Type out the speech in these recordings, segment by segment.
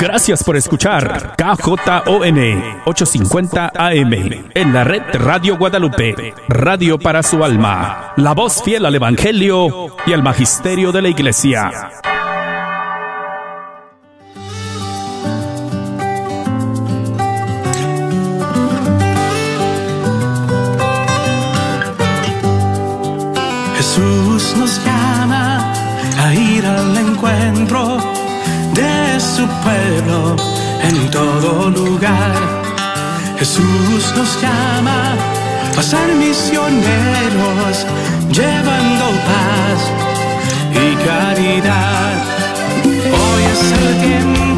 Gracias por escuchar KJON 850 AM en la red Radio Guadalupe, radio para su alma, la voz fiel al Evangelio y al Magisterio de la Iglesia. Jesús nos llama a ir al encuentro de su pueblo en todo lugar. Jesús nos llama a ser misioneros, llevando paz y caridad. Hoy es el tiempo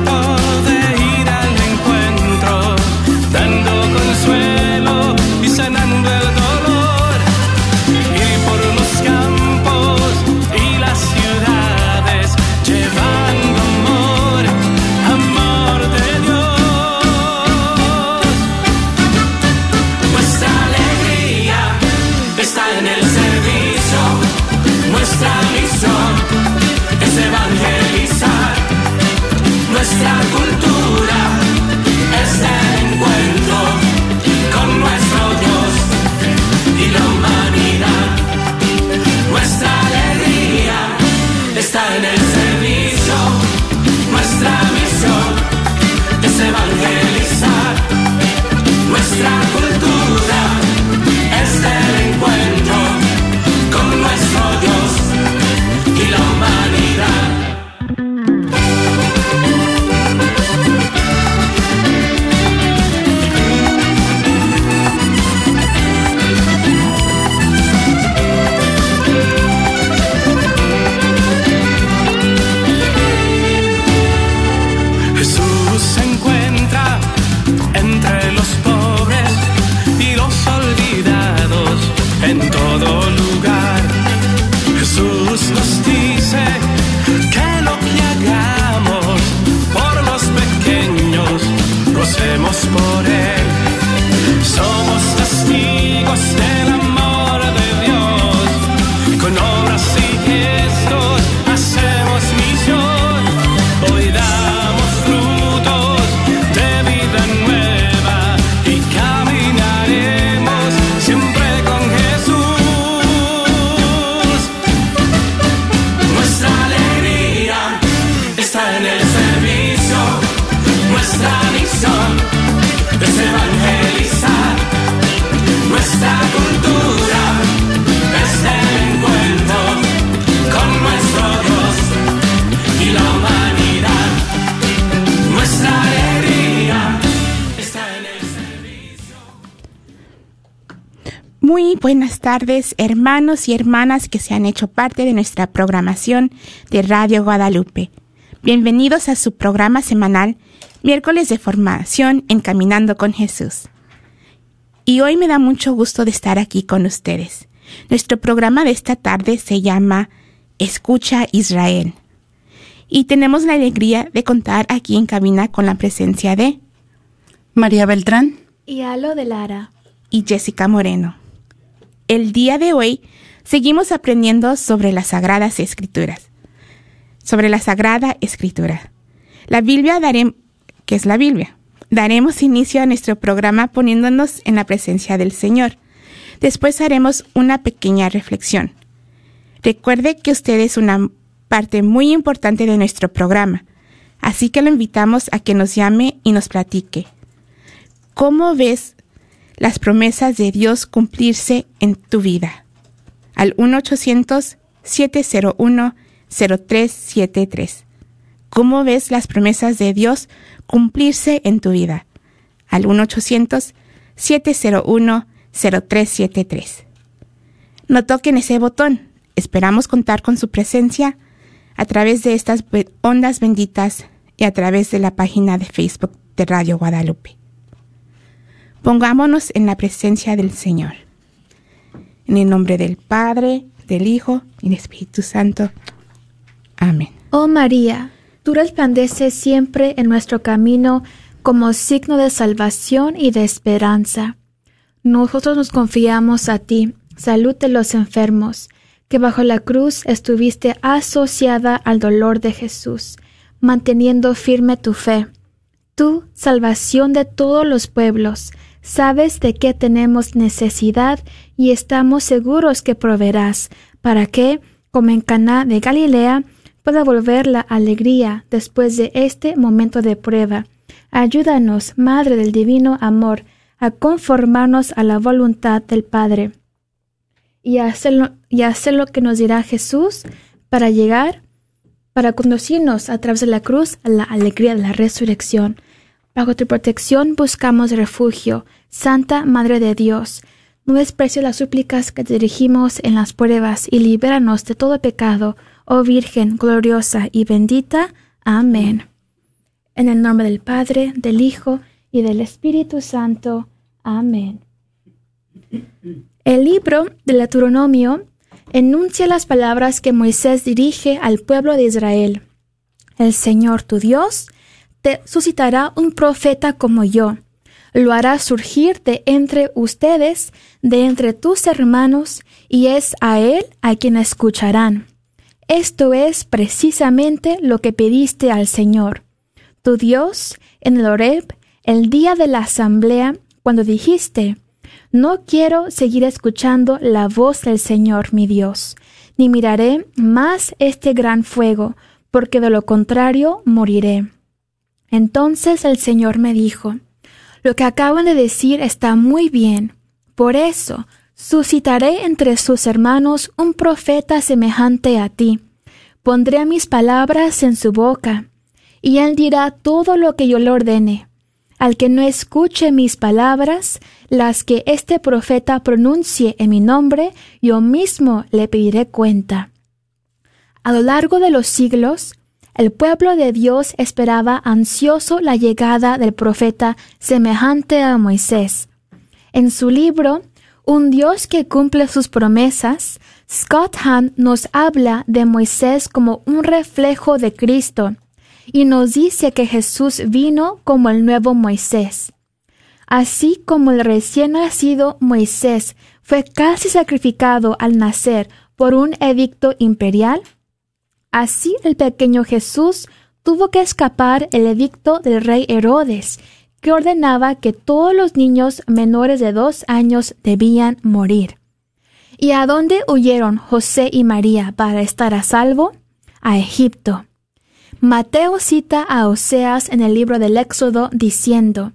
tardes, hermanos y hermanas que se han hecho parte de nuestra programación de Radio Guadalupe. Bienvenidos a su programa semanal, miércoles de formación en Caminando con Jesús. Y hoy me da mucho gusto de estar aquí con ustedes. Nuestro programa de esta tarde se llama Escucha Israel. Y tenemos la alegría de contar aquí en cabina con la presencia de María Beltrán. Y Alo de Lara. y Jessica Moreno. El día de hoy seguimos aprendiendo sobre las Sagradas Escrituras. Sobre la Sagrada Escritura. La Biblia daremos, ¿qué es la Biblia? Daremos inicio a nuestro programa poniéndonos en la presencia del Señor. Después haremos una pequeña reflexión. Recuerde que usted es una parte muy importante de nuestro programa, así que lo invitamos a que nos llame y nos platique. ¿Cómo ves las promesas de Dios cumplirse en tu vida? Al 1-800-701-0373. ¿Cómo ves las promesas de Dios cumplirse en tu vida? Al 1-800-701-0373. No toquen ese botón. Esperamos contar con su presencia a través de estas ondas benditas y a través de la página de Facebook de Radio Guadalupe. Pongámonos en la presencia del Señor. En el nombre del Padre, del Hijo y del Espíritu Santo. Amén. Oh María, tú resplandeces siempre en nuestro camino como signo de salvación y de esperanza. Nosotros nos confiamos a ti, salud de los enfermos, que bajo la cruz estuviste asociada al dolor de Jesús. manteniendo firme tu fe. Tú, salvación de todos los pueblos, sabes de qué tenemos necesidad y estamos seguros que proveerás, para que, como en Caná de Galilea, pueda volver la alegría después de este momento de prueba. Ayúdanos, Madre del Divino Amor, a conformarnos a la voluntad del Padre y a hacer y hacer lo que nos dirá Jesús para llegar, para conducirnos a través de la cruz a la alegría de la resurrección. Bajo tu protección buscamos refugio, Santa Madre de Dios. No desprecio las súplicas que te dirigimos en las pruebas y libéranos de todo pecado, oh Virgen gloriosa y bendita. Amén. En el nombre del Padre, del Hijo y del Espíritu Santo. Amén. El libro del Deuteronomio enuncia las palabras que Moisés dirige al pueblo de Israel. El Señor tu Dios te suscitará un profeta como yo. Lo hará surgir de entre ustedes, de entre tus hermanos, y es a él a quien escucharán. Esto es precisamente lo que pediste al Señor, tu Dios, en el Horeb, el día de la asamblea, cuando dijiste, no quiero seguir escuchando la voz del Señor mi Dios, ni miraré más este gran fuego, porque de lo contrario moriré. Entonces el Señor me dijo, Lo que acaban de decir está muy bien. Por eso suscitaré entre sus hermanos un profeta semejante a ti. Pondré mis palabras en su boca, y él dirá todo lo que yo le ordene. Al que no escuche mis palabras, las que este profeta pronuncie en mi nombre, yo mismo le pediré cuenta. A lo largo de los siglos, el pueblo de Dios esperaba ansioso la llegada del profeta semejante a Moisés. En su libro, Un Dios que cumple sus promesas, Scott Hahn nos habla de Moisés como un reflejo de Cristo, y nos dice que Jesús vino como el nuevo Moisés. Así como el recién nacido Moisés fue casi sacrificado al nacer por un edicto imperial, así el pequeño Jesús tuvo que escapar el edicto del rey Herodes, que ordenaba que todos los niños menores de dos años debían morir. ¿Y a dónde huyeron José y María para estar a salvo? A Egipto. Mateo cita a Oseas en el libro del Éxodo diciendo,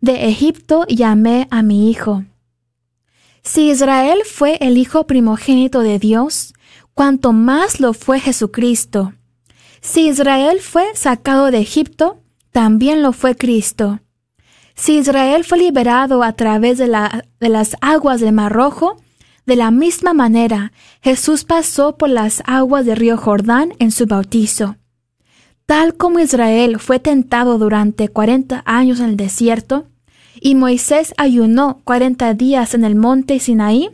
De Egipto llamé a mi hijo. Si Israel fue el hijo primogénito de Dios, cuanto más lo fue Jesucristo. Si Israel fue sacado de Egipto, también lo fue Cristo. Si Israel fue liberado a través de, las aguas del Mar Rojo, de la misma manera Jesús pasó por las aguas del río Jordán en su bautizo. Tal como Israel fue tentado durante cuarenta años en el desierto, y Moisés ayunó cuarenta días en el monte Sinaí,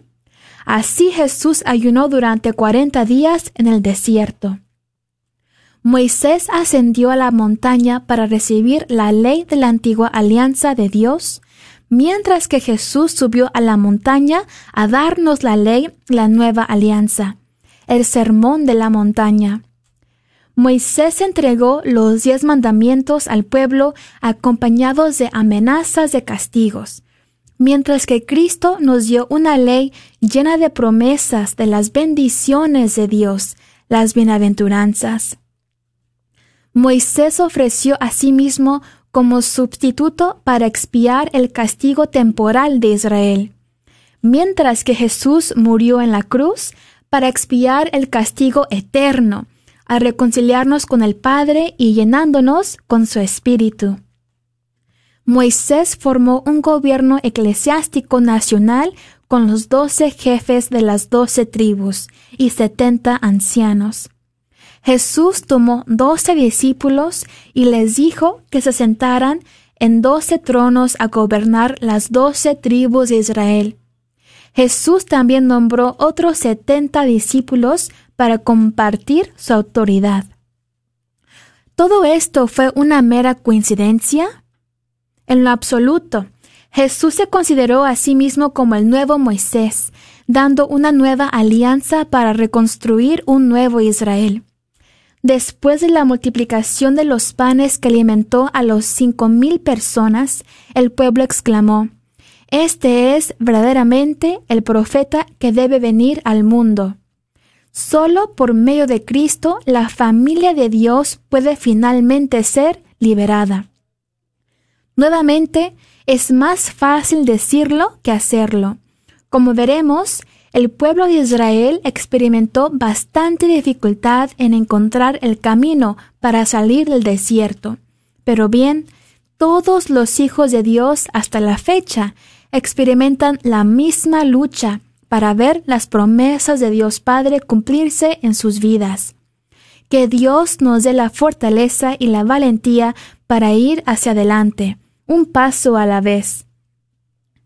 así Jesús ayunó durante cuarenta días en el desierto. Moisés ascendió a la montaña para recibir la ley de la antigua alianza de Dios, mientras que Jesús subió a la montaña a darnos la ley, la nueva alianza, el sermón de la montaña. Moisés entregó los diez mandamientos al pueblo acompañados de amenazas de castigos, mientras que Cristo nos dio una ley llena de promesas de las bendiciones de Dios, las bienaventuranzas. Moisés ofreció a sí mismo como sustituto para expiar el castigo temporal de Israel, mientras que Jesús murió en la cruz para expiar el castigo eterno, a reconciliarnos con el Padre y llenándonos con su Espíritu. Moisés formó un gobierno eclesiástico nacional con los doce jefes de las doce tribus y setenta ancianos. Jesús tomó doce discípulos y les dijo que se sentaran en doce tronos a gobernar las doce tribus de Israel. Jesús también nombró otros setenta discípulos para compartir su autoridad. ¿Todo esto fue una mera coincidencia? En lo absoluto, Jesús se consideró a sí mismo como el nuevo Moisés, dando una nueva alianza para reconstruir un nuevo Israel. Después de la multiplicación de los panes que alimentó a los cinco mil personas, el pueblo exclamó, Este es verdaderamente el profeta que debe venir al mundo. Solo por medio de Cristo la familia de Dios puede finalmente ser liberada. Nuevamente, es más fácil decirlo que hacerlo. Como veremos, el pueblo de Israel experimentó bastante dificultad en encontrar el camino para salir del desierto. Pero bien, todos los hijos de Dios hasta la fecha experimentan la misma lucha para ver las promesas de Dios Padre cumplirse en sus vidas. Que Dios nos dé la fortaleza y la valentía para ir hacia adelante, un paso a la vez.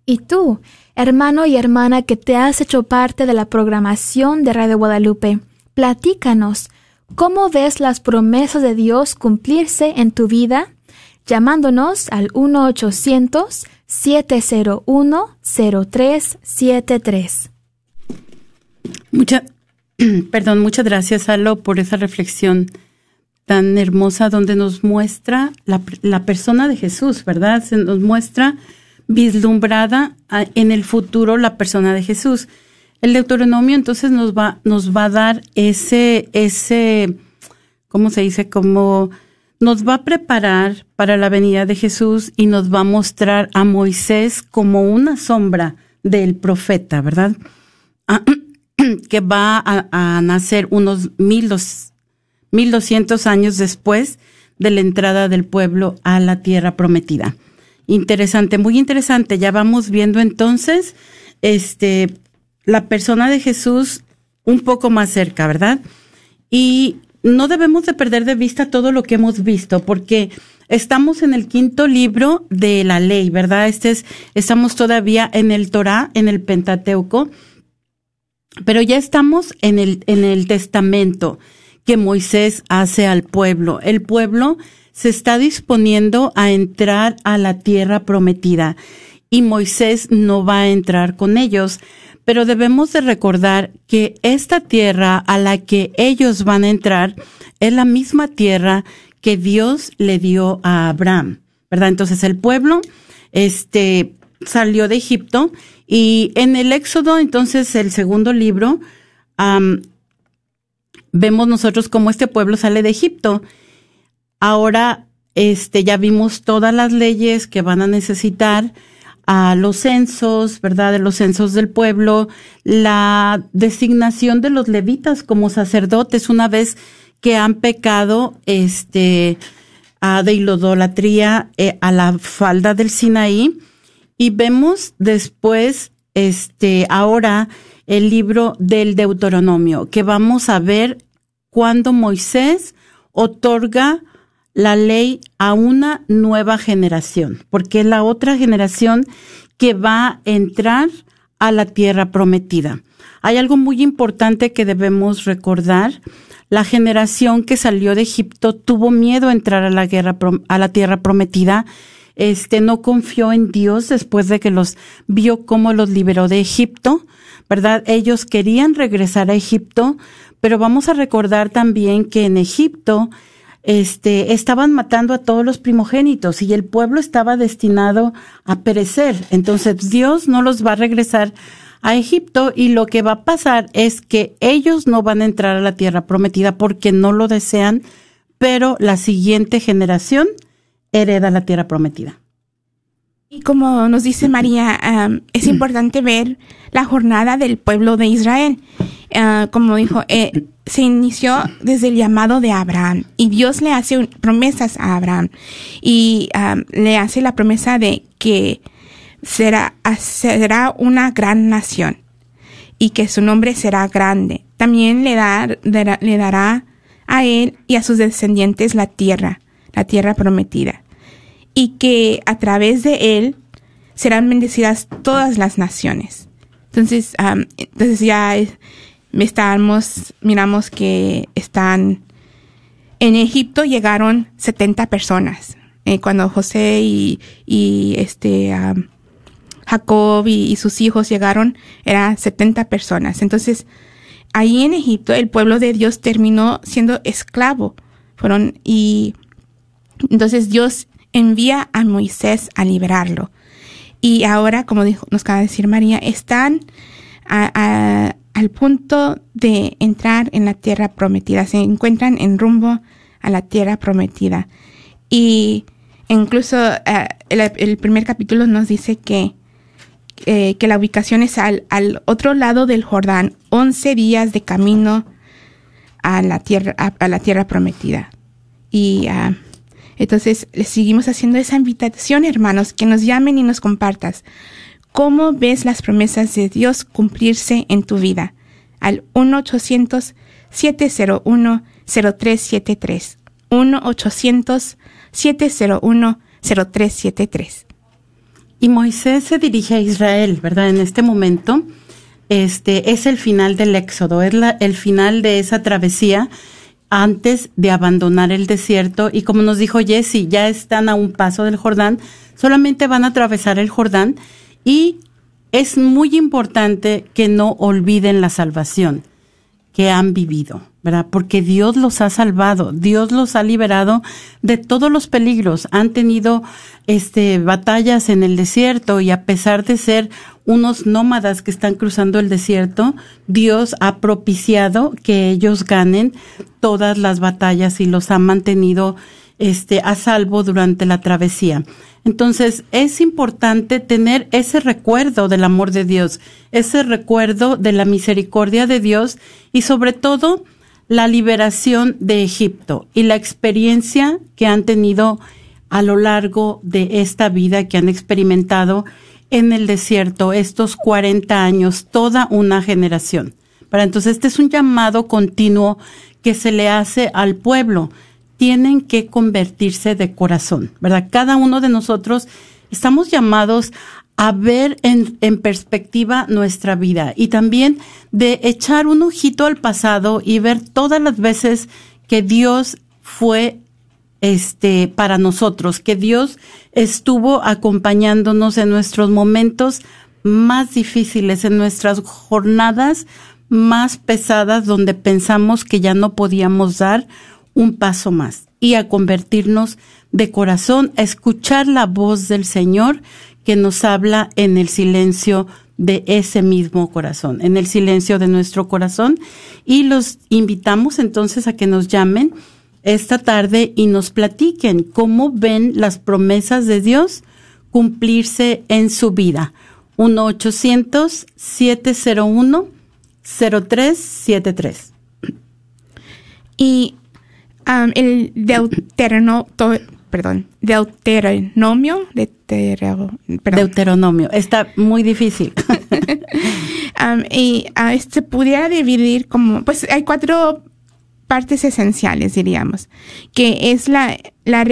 Y tú, hermano y hermana que te has hecho parte de la programación de Radio Guadalupe, platícanos, ¿cómo ves las promesas de Dios cumplirse en tu vida? Llamándonos al 1-800-701-0373. Mucha, perdón, muchas gracias, Alo, por esa reflexión tan hermosa donde nos muestra la, la persona de Jesús, ¿verdad? Se nos muestra vislumbrada en el futuro la persona de Jesús. El Deuteronomio entonces nos va, nos va a dar ese, ese, ¿cómo se dice? Como nos va a preparar para la venida de Jesús y nos va a mostrar a Moisés como una sombra del profeta, ¿verdad? que va a, nacer unos mil, dos, mil doscientos años después de la entrada del pueblo a la tierra prometida. Interesante, muy interesante. Ya vamos viendo entonces, este, la persona de Jesús un poco más cerca, ¿verdad? Y no debemos de perder de vista todo lo que hemos visto, porque estamos en el quinto libro de la ley, ¿verdad? Este es, estamos todavía en el Torah, en el Pentateuco, pero ya estamos en el, en el testamento que Moisés hace al pueblo. El pueblo se está disponiendo a entrar a la tierra prometida y Moisés no va a entrar con ellos. Pero debemos de recordar que esta tierra a la que ellos van a entrar es la misma tierra que Dios le dio a Abraham, ¿verdad? Entonces el pueblo, este, salió de Egipto y en el Éxodo, entonces el segundo libro, vemos nosotros cómo este pueblo sale de Egipto Ahora, este, ya vimos todas las leyes que van a necesitar a los censos, ¿verdad? De los censos del pueblo, la designación de los levitas como sacerdotes una vez que han pecado, este, a de idolatría eh, a la falda del Sinaí. Y vemos después, este, ahora el libro del Deuteronomio, que vamos a ver cuando Moisés otorga la ley a una nueva generación, porque es la otra generación que va a entrar a la tierra prometida. Hay algo muy importante que debemos recordar. La generación que salió de Egipto tuvo miedo a entrar a la guerra, a la tierra prometida. Este no confió en Dios después de que los vio cómo los liberó de Egipto, ¿verdad? Ellos querían regresar a Egipto, pero vamos a recordar también que en Egipto este, estaban matando a todos los primogénitos y el pueblo estaba destinado a perecer. Entonces Dios no los va a regresar a Egipto y lo que va a pasar es que ellos no van a entrar a la tierra prometida porque no lo desean, pero la siguiente generación hereda la tierra prometida. Y como nos dice María, es importante ver la jornada del pueblo de Israel. Ah, como dijo, eh, se inició desde el llamado de Abraham y Dios le hace promesas a Abraham y le hace la promesa de que será, será una gran nación y que su nombre será grande. También le, le dará a él y a sus descendientes la tierra, la tierra prometida y que a través de él serán bendecidas todas las naciones. Entonces, entonces ya estamos, miramos que están en Egipto llegaron 70 personas. Eh, cuando José y, y este Jacob y, sus hijos llegaron, eran 70 personas. Entonces, ahí en Egipto el pueblo de Dios terminó siendo esclavo. Fueron y entonces Dios envía a Moisés a liberarlo. Y ahora, como dijo, nos acaba de decir María, están al punto de entrar en la tierra prometida. Se encuentran en rumbo a la tierra prometida. Y incluso eh, el, primer capítulo nos dice que, eh, que la ubicación es al, al, otro lado del Jordán, 11 días de camino a la tierra, a, la tierra prometida. Y uh, entonces les seguimos haciendo esa invitación, hermanos, que nos llamen y nos compartas. ¿Cómo ves las promesas de Dios cumplirse en tu vida? Al 1-800-701-0373. 1-800-701-0373. Y Moisés se dirige a Israel, ¿verdad? En este momento, este es el final del éxodo, es la, el final de esa travesía antes de abandonar el desierto. Y como nos dijo Jesse, ya están a un paso del Jordán, solamente van a atravesar el Jordán y es muy importante que no olviden la salvación que han vivido, Porque Dios los ha salvado, Dios los ha liberado de todos los peligros. Han tenido este batallas en el desierto y a pesar de ser unos nómadas que están cruzando el desierto, Dios ha propiciado que ellos ganen todas las batallas y los ha mantenido este a salvo durante la travesía. Entonces, es importante tener ese recuerdo del amor de Dios, ese recuerdo de la misericordia de Dios y sobre todo la liberación de Egipto y la experiencia que han tenido a lo largo de esta vida que han experimentado en el desierto estos 40 años, toda una generación. Para entonces este es un llamado continuo que se le hace al pueblo tienen que convertirse de corazón, ¿verdad? Cada uno de nosotros estamos llamados a ver en, perspectiva nuestra vida y también de echar un ojito al pasado y ver todas las veces que Dios fue este para nosotros, que Dios estuvo acompañándonos en nuestros momentos más difíciles, en nuestras jornadas más pesadas donde pensamos que ya no podíamos dar un paso más y a convertirnos de corazón, a escuchar la voz del Señor que nos habla en el silencio de ese mismo corazón, en el silencio de nuestro corazón. Y los invitamos entonces a que nos llamen esta tarde y nos platiquen cómo ven las promesas de Dios cumplirse en su vida. 1-800-701-0373. Y el deuteronomio, perdón, deuteronomio, deuteronomio, está muy difícil. y uh, se pudiera dividir como, pues hay cuatro partes esenciales, diríamos, que es la, la,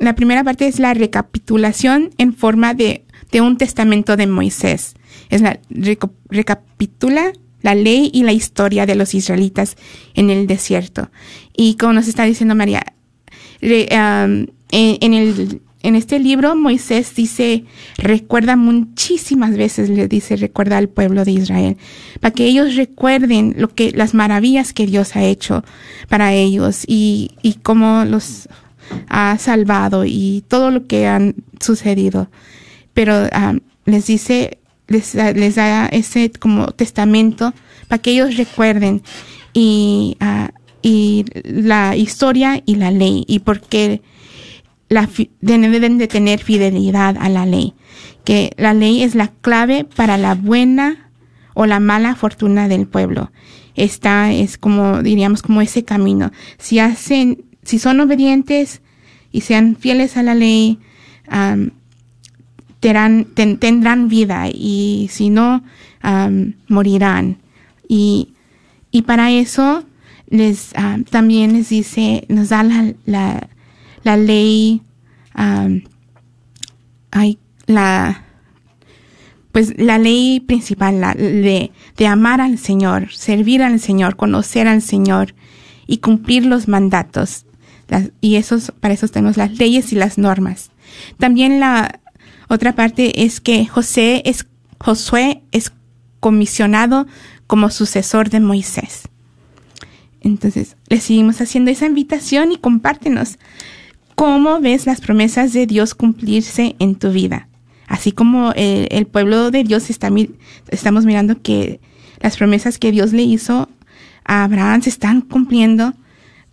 la primera parte es la recapitulación en forma de, de un testamento de Moisés. Es la recapitula la ley y la historia de los israelitas en el desierto. Y como nos está diciendo María, en, el, en este libro Moisés dice, recuerda muchísimas veces, le dice, recuerda al pueblo de Israel, para que ellos recuerden lo que, las maravillas que Dios ha hecho para ellos y, y cómo los ha salvado y todo lo que han sucedido. Pero les dice, les, les da ese como testamento para que ellos recuerden y, uh, y la historia y la ley y porque la, deben de tener fidelidad a la ley, que la ley es la clave para la buena o la mala fortuna del pueblo. Esta es como diríamos como ese camino. Si hacen, si son obedientes y sean fieles a la ley, tendrán vida y si no, morirán. Y, y para eso les también les dice, nos da la, la ley, hay la, pues la ley principal la, de, de amar al Señor, servir al Señor, conocer al Señor y cumplir los mandatos. y esos, para eso tenemos las leyes y las normas. También la, otra parte es que José es, Josué es comisionado como sucesor de Moisés. Entonces, le seguimos haciendo esa invitación y compártenos cómo ves las promesas de Dios cumplirse en tu vida. Así como el, pueblo de Dios está, estamos mirando que las promesas que Dios le hizo a Abraham se están cumpliendo.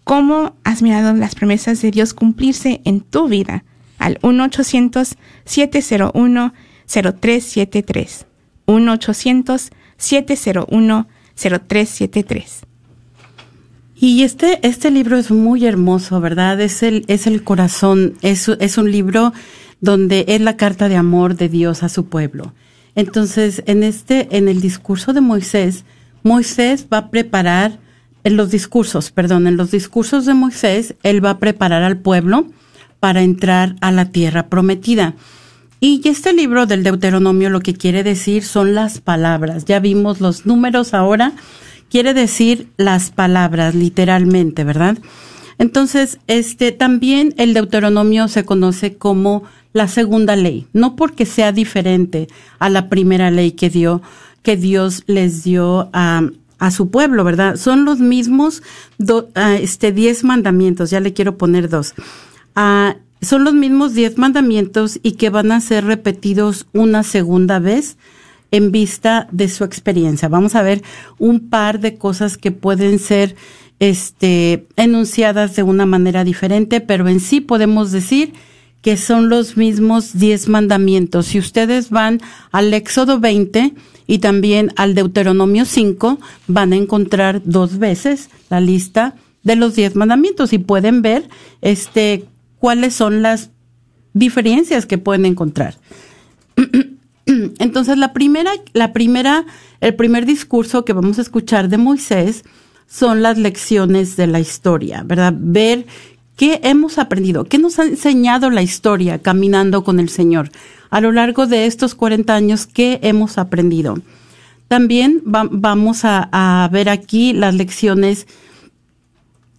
¿Cómo has mirado las promesas de Dios cumplirse en tu vida? Al 1-800-701-0373. 1-800-701-0373. Y este, este libro es muy hermoso, ¿verdad? Es el, es el corazón, es, es un libro donde es la carta de amor de Dios a su pueblo. Entonces, en este, en el discurso de Moisés, Moisés va a preparar, en los discursos, perdón, en los discursos de Moisés, él va a preparar al pueblo para entrar a la tierra prometida. Y este libro del Deuteronomio lo que quiere decir son las palabras. Ya vimos los números ahora. Quiere decir las palabras, literalmente, ¿verdad? Entonces, este, también el Deuteronomio se conoce como la segunda ley, no porque sea diferente a la primera ley que dio, que Dios les dio a, a su pueblo, ¿verdad? Son los mismos, do- ah, este, diez mandamientos, ya le quiero poner dos. Ah, son los mismos diez mandamientos y que van a ser repetidos una segunda vez en vista de su experiencia. Vamos a ver un par de cosas que pueden ser este, enunciadas de una manera diferente, pero en sí podemos decir que son los mismos diez mandamientos. Si ustedes van al Éxodo 20 y también al Deuteronomio 5, van a encontrar dos veces la lista de los diez mandamientos y pueden ver este, cuáles son las diferencias que pueden encontrar. Entonces, la primera, la primera, el primer discurso que vamos a escuchar de Moisés son las lecciones de la historia, ¿verdad? Ver qué hemos aprendido, qué nos ha enseñado la historia caminando con el Señor. A lo largo de estos 40 años, ¿qué hemos aprendido? También va- vamos a, a ver aquí las lecciones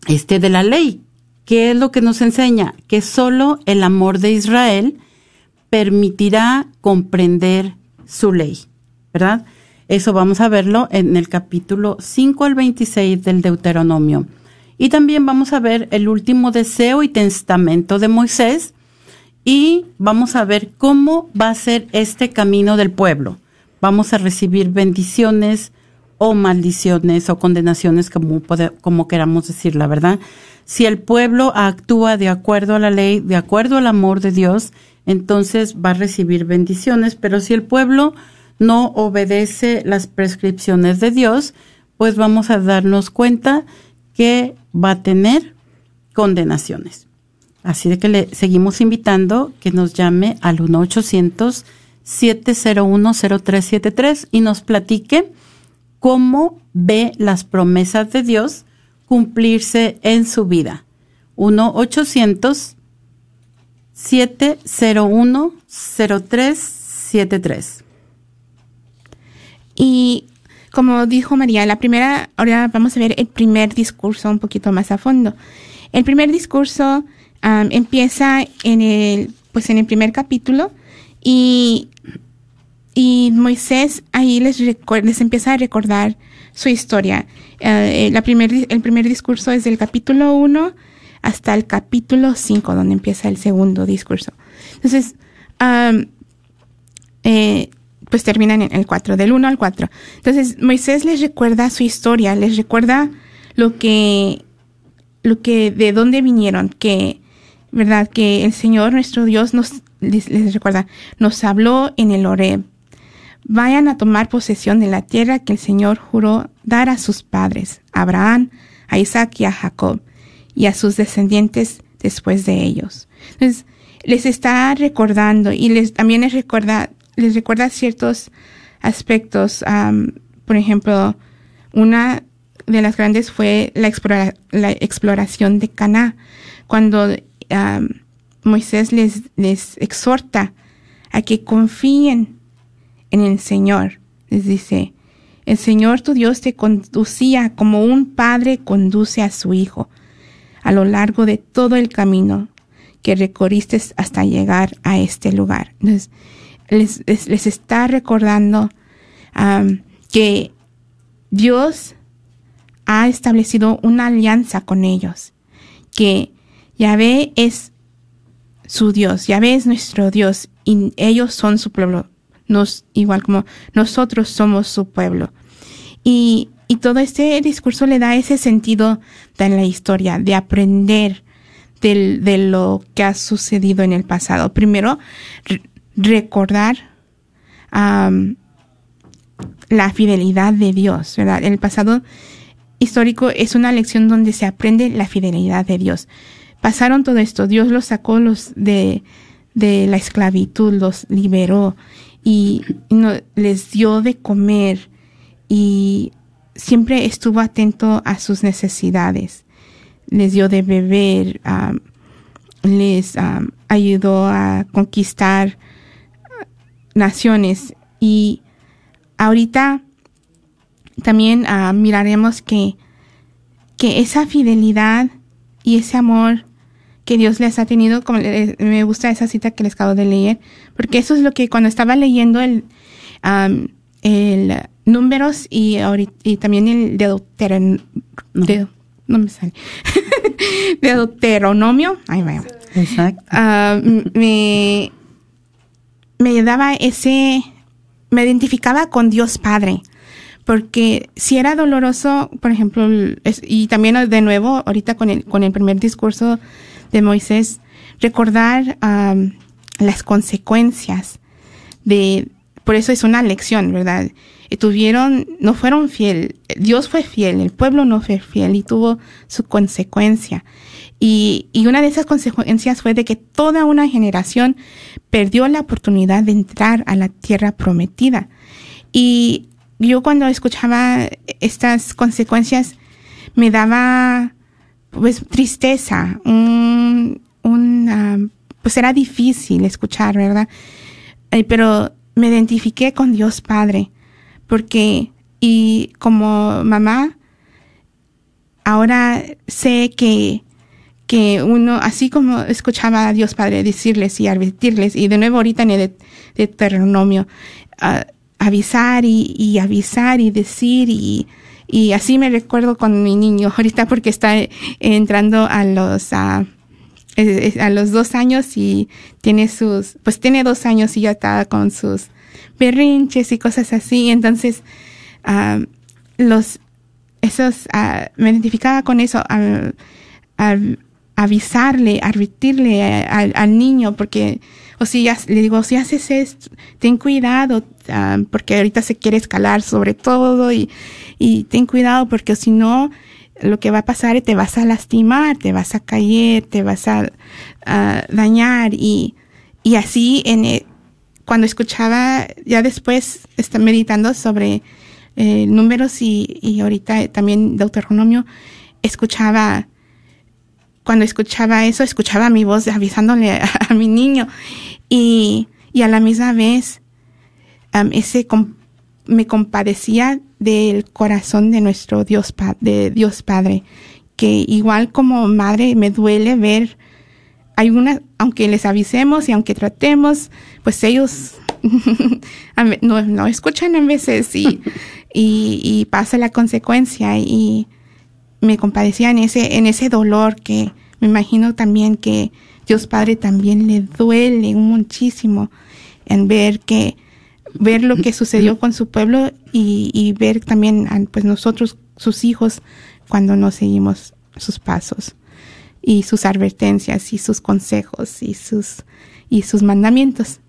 este, de la ley. ¿Qué es lo que nos enseña? Que solo el amor de Israel permitirá comprender su ley, ¿verdad? Eso vamos a verlo en el capítulo 5 al 26 del Deuteronomio. Y también vamos a ver el último deseo y testamento de Moisés y vamos a ver cómo va a ser este camino del pueblo. Vamos a recibir bendiciones o maldiciones o condenaciones, como, como queramos decir, la verdad. Si el pueblo actúa de acuerdo a la ley, de acuerdo al amor de Dios, entonces va a recibir bendiciones, pero si el pueblo no obedece las prescripciones de Dios, pues vamos a darnos cuenta que va a tener condenaciones. Así de que le seguimos invitando que nos llame al 1-800-701-0373 y nos platique cómo ve las promesas de Dios cumplirse en su vida. 1-800-701-0373. Y como dijo María, la primera, ahora vamos a ver el primer discurso un poquito más a fondo. El primer discurso empieza en el, pues en el primer capítulo y, y Moisés ahí les, les empieza a recordar su historia. Eh, la primer, el primer discurso es del capítulo 1 hasta el capítulo 5, donde empieza el segundo discurso. Entonces, am, eh, pues terminan en el 4, del 1 al 4. Entonces, Moisés les recuerda su historia, les recuerda lo que, lo que, de dónde vinieron, que, verdad, que el Señor nuestro Dios nos, les, les recuerda, nos habló en el Horeb. Vayan a tomar posesión de la tierra que el Señor juró dar a sus padres, a Abraham, a Isaac y a Jacob, y a sus descendientes después de ellos. Entonces, les está recordando y les también les recuerda, les recuerda ciertos aspectos. por ejemplo, una de las grandes fue la, explora- la exploración de Caná, cuando Moisés les, les exhorta a que confíen en el Señor. Les dice, el Señor tu Dios te conducía como un padre conduce a su hijo a lo largo de todo el camino que recorriste hasta llegar a este lugar. Entonces, les, está recordando que Dios ha establecido una alianza con ellos, que Yahvé es su Dios, Yahvé es nuestro Dios y ellos son su pueblo, nos, igual como nosotros somos su pueblo. Y, y todo este discurso le da ese sentido en la historia, de aprender del- de lo que ha sucedido en el pasado. Primero, re- recordar la fidelidad de Dios, ¿verdad? El pasado histórico es una lección donde se aprende la fidelidad de Dios. Pasaron todo esto, Dios los sacó los de, de la esclavitud, los liberó y no, les dio de comer y siempre estuvo atento a sus necesidades. Les dio de beber, les ayudó a conquistar naciones y ahorita también ah, miraremos que, que esa fidelidad y ese amor que Dios les ha tenido, como le- me gusta esa cita que les acabo de leer, porque eso es lo que cuando estaba leyendo el, am, el números y, ahorita- y también el Deuteron- de- no me sale, Deuteronomio, ahí va, ahí va Exacto. ah, me, me daba ese, me identificaba con Dios Padre, porque si era doloroso, por ejemplo, y también de nuevo, ahorita con el, con el primer discurso de Moisés, recordar las consecuencias de, por eso es una lección, ¿verdad? Eh, Tuvieron, no fueron fiel, Dios fue fiel, el pueblo no fue fiel y tuvo su consecuencia. Y, y una de esas consecuencias fue de que toda una generación perdió la oportunidad de entrar a la tierra prometida. Y yo cuando escuchaba estas consecuencias me daba pues tristeza, un, pues era difícil escuchar, ¿verdad? Eh, pero me identifiqué con Dios Padre, porque, y como mamá, ahora sé que, que uno, así como escuchaba a Dios Padre decirles y advertirles, y de nuevo ahorita en el Deuteronomio, ah, avisar y, y avisar y decir y, y así me recuerdo con mi niño ahorita porque está eh, entrando a los eh, eh, a los dos años y tiene sus pues tiene dos años y ya está con sus berrinches y cosas así. Entonces los esos ah, me identificaba con eso al, al avisarle advertirle a- al, al niño porque o si ya le digo si haces esto ten cuidado ah, porque ahorita se quiere escalar sobre todo y, y ten cuidado porque si no lo que va a pasar es te vas a lastimar, te vas a caer, te vas a, a dañar y, y así en e- cuando escuchaba ya después está meditando sobre eh, números y, y ahorita también Deuteronomio escuchaba cuando escuchaba eso, escuchaba mi voz avisándole a, a mi niño. Y, y a la misma vez am, ese com- me compadecía del corazón de nuestro Dios, pa- de Dios Padre, que igual como madre me duele ver algunas, aunque les avisemos y aunque tratemos, pues ellos no, no escuchan a veces y, y, y pasa la consecuencia y me compadecía en ese, en ese dolor que me imagino también que Dios Padre también le duele muchísimo en ver que ver lo que sucedió con su pueblo y, ver también pues nosotros sus hijos cuando no seguimos sus pasos y sus advertencias y sus consejos y sus y sus mandamientos.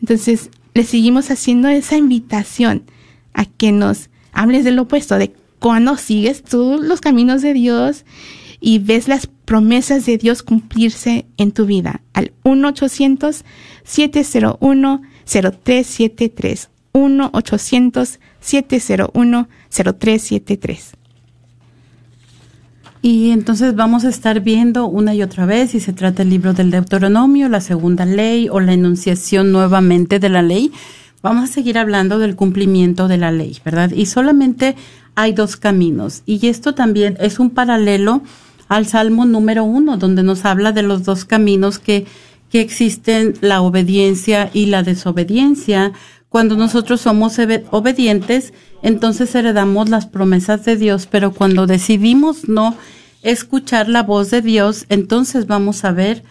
Entonces, le seguimos haciendo esa invitación a que nos hables del opuesto, de cuando sigues tú los caminos de Dios y ves las promesas de Dios cumplirse en tu vida. Al 1-800-701-0373. 1-800-701-0373. Y entonces vamos a estar viendo una y otra vez si se trata el libro del Deuteronomio, la segunda ley o la enunciación nuevamente de la ley. Vamos a seguir hablando del cumplimiento de la ley, ¿verdad? Y solamente hay dos caminos. Y esto también es un paralelo al Salmo número uno, donde nos habla de los dos caminos que, que existen, la obediencia y la desobediencia, Cuando nosotros somos obedientes, entonces heredamos las promesas de Dios, pero cuando decidimos no escuchar la voz de Dios, entonces vamos a ver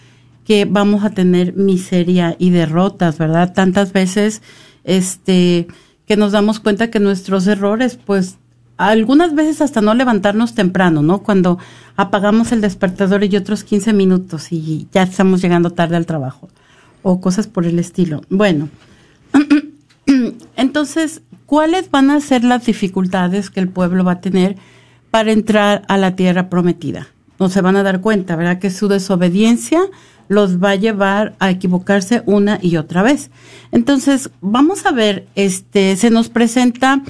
que vamos a tener miseria y derrotas, ¿verdad? Tantas veces, este, que nos damos cuenta que nuestros errores, pues, algunas veces hasta no levantarnos temprano, ¿no? Cuando apagamos el despertador y otros 15 minutos y ya estamos llegando tarde al trabajo o cosas por el estilo. Bueno, entonces, ¿cuáles van a ser las dificultades que el pueblo va a tener para entrar a la tierra prometida? No se van a dar cuenta, ¿verdad? Que su desobediencia los va a llevar a equivocarse una y otra vez. Entonces, vamos a ver, este, se nos presenta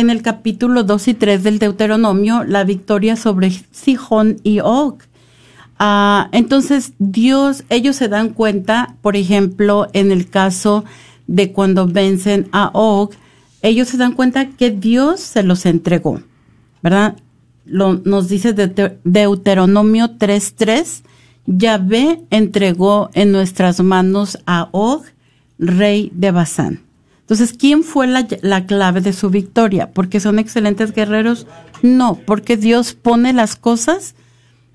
en el capítulo 2 y 3 del Deuteronomio la victoria sobre Sihón y Og. Ah, entonces, Dios, ellos se dan cuenta, por ejemplo, en el caso de cuando vencen a Og, ellos se dan cuenta que Dios se los entregó, ¿verdad? Lo, nos dice de Deuteronomio 3.3, Yahvé entregó en nuestras manos a Og, rey de Basán. Entonces, ¿quién fue la, la, clave de su victoria? ¿Porque son excelentes guerreros? No, porque Dios pone las cosas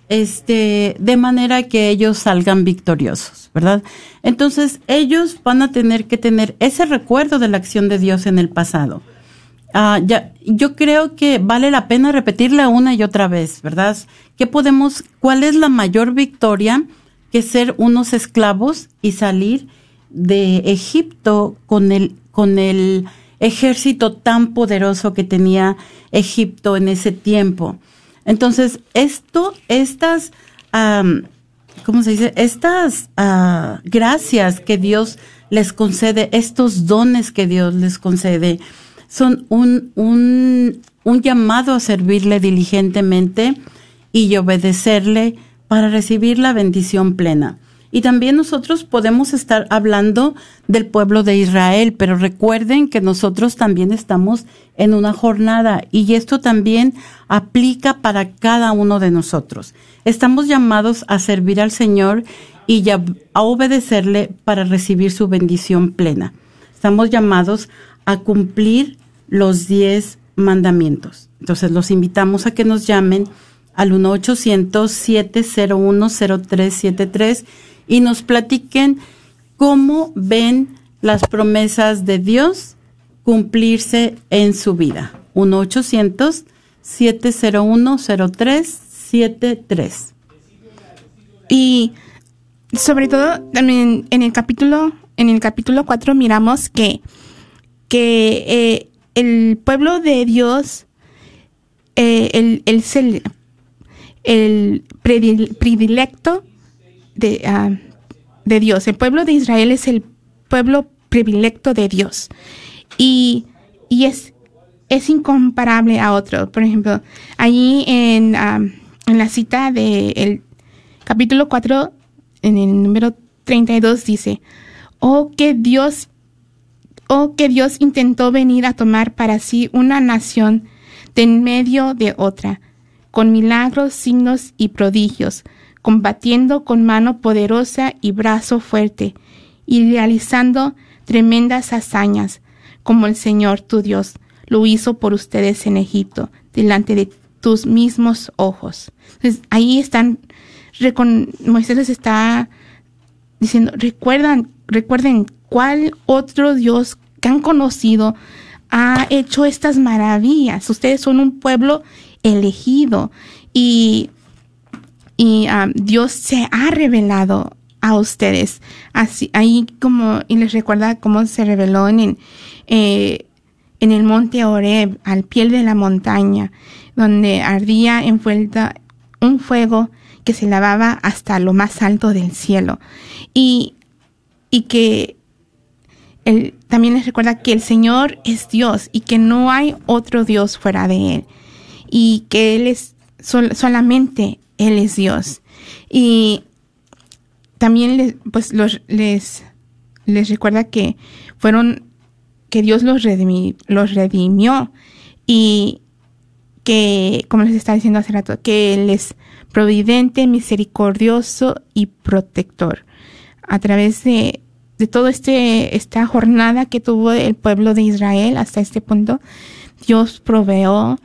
este, de manera que ellos salgan victoriosos, ¿verdad? Entonces, ellos van a tener que tener ese recuerdo de la acción de Dios en el pasado. Ah, ya, yo creo que vale la pena repetirla una y otra vez, ¿verdad? ¿Qué podemos, cuál es la mayor victoria que ser unos esclavos y salir de Egipto con el, con el ejército tan poderoso que tenía Egipto en ese tiempo? Entonces, esto, estas, ¿cómo se dice? Estas ah, gracias que Dios les concede, estos dones que Dios les concede, son un, un, un llamado a servirle diligentemente y obedecerle para recibir la bendición plena. Y también nosotros podemos estar hablando del pueblo de Israel, pero recuerden que nosotros también estamos en una jornada y esto también aplica para cada uno de nosotros. Estamos llamados a servir al Señor y a obedecerle para recibir su bendición plena. Estamos llamados a cumplir los diez mandamientos. Entonces los invitamos a que nos llamen al 1-800-701-0373 y nos platiquen cómo ven las promesas de Dios cumplirse en su vida. 1-800-701-0373. Y sobre todo también en el capítulo en el capítulo 4 miramos que que eh, el pueblo de Dios eh, el, el, el predilecto de, ah, de Dios. El pueblo de Israel es el pueblo privilegio de Dios. Y, y es, es incomparable a otro. Por ejemplo, allí en, ah, en la cita del capítulo 4, en el número 32, dice, oh que Dios, oh que Dios intentó venir a tomar para sí una nación de en medio de otra, con milagros, signos y prodigios, combatiendo con mano poderosa y brazo fuerte, y realizando tremendas hazañas, como el Señor tu Dios lo hizo por ustedes en Egipto, delante de tus mismos ojos. Entonces, ahí están, Moisés les está diciendo, recuerdan, recuerden cuál otro Dios que han conocido ha hecho estas maravillas. Ustedes son un pueblo elegido y y um, Dios se ha revelado a ustedes. Así, ahí como, y les recuerda cómo se reveló en, eh, en el monte Oreb, al pie de la montaña, donde ardía envuelta un fuego que se lavaba hasta lo más alto del cielo. Y, y que él, también les recuerda que el Señor es Dios y que no hay otro Dios fuera de Él. Y que Él es solamente él es Dios. Y también les, pues los, les, les recuerda que fueron, que Dios los, los redimió y que, como les estaba diciendo hace rato, que Él es providente, misericordioso y protector. A través de, de todo este esta jornada que tuvo el pueblo de Israel hasta este punto, Dios proveó,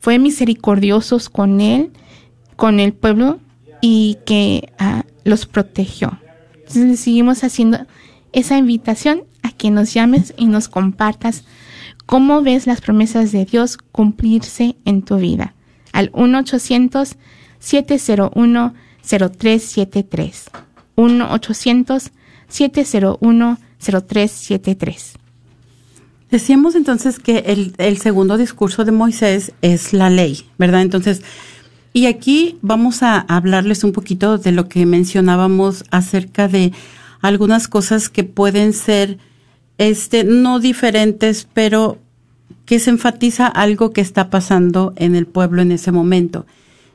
fue misericordiosos con él, con el pueblo y que ah, los protegió. Entonces seguimos haciendo esa invitación a que nos llames y nos compartas cómo ves las promesas de Dios cumplirse en tu vida. Al 1-800-701-0373. 1-800-701-0373. Decíamos entonces que el, el, segundo discurso de Moisés es la ley, ¿verdad? Entonces, y aquí vamos a hablarles un poquito de lo que mencionábamos acerca de algunas cosas que pueden ser este no diferentes, pero que se enfatiza algo que está pasando en el pueblo en ese momento.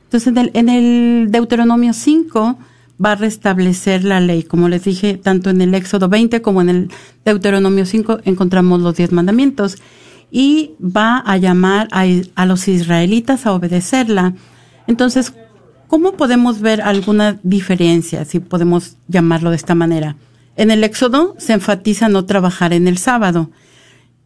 Entonces, en el, Deuteronomio 5 va a restablecer la ley. Como les dije, tanto en el Éxodo 20 como en el Deuteronomio 5 encontramos los diez mandamientos. Y va a llamar a los israelitas a obedecerla. Entonces, ¿cómo podemos ver alguna diferencia, si podemos llamarlo de esta manera? En el Éxodo se enfatiza no trabajar en el sábado.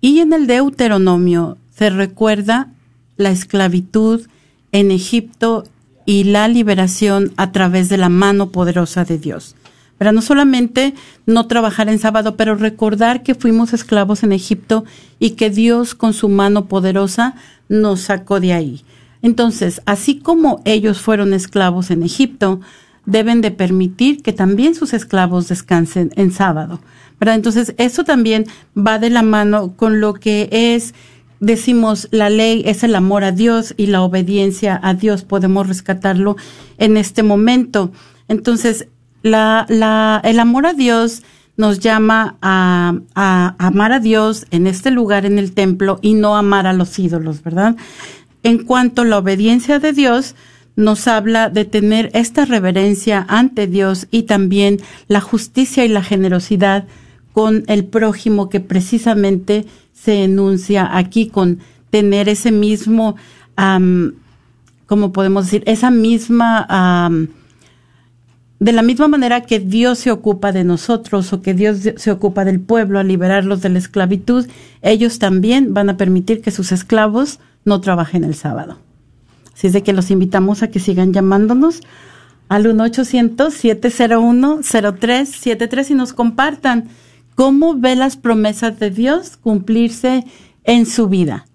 Y en el Deuteronomio se recuerda la esclavitud en Egipto y la liberación a través de la mano poderosa de Dios. Pero no solamente no trabajar en sábado, pero recordar que fuimos esclavos en Egipto y que Dios con su mano poderosa nos sacó de ahí. Entonces, así como ellos fueron esclavos en Egipto, deben de permitir que también sus esclavos descansen en sábado. ¿verdad? Entonces, eso también va de la mano con lo que es decimos la ley es el amor a Dios y la obediencia a Dios, podemos rescatarlo en este momento. Entonces, la, la, el amor a Dios nos llama a, a, amar a Dios en este lugar, en el templo, y no amar a los ídolos, ¿verdad? En cuanto a la obediencia de Dios, nos habla de tener esta reverencia ante Dios y también la justicia y la generosidad con el prójimo que precisamente se enuncia aquí con tener ese mismo, um, ¿cómo podemos decir? Esa misma, de la misma manera que Dios se ocupa de nosotros o que Dios se ocupa del pueblo a liberarlos de la esclavitud, ellos también van a permitir que sus esclavos no trabajen el sábado. Así es de que los invitamos a que sigan llamándonos al 1-800-701-0373 y nos compartan ¿Cómo ve las promesas de Dios cumplirse en su vida?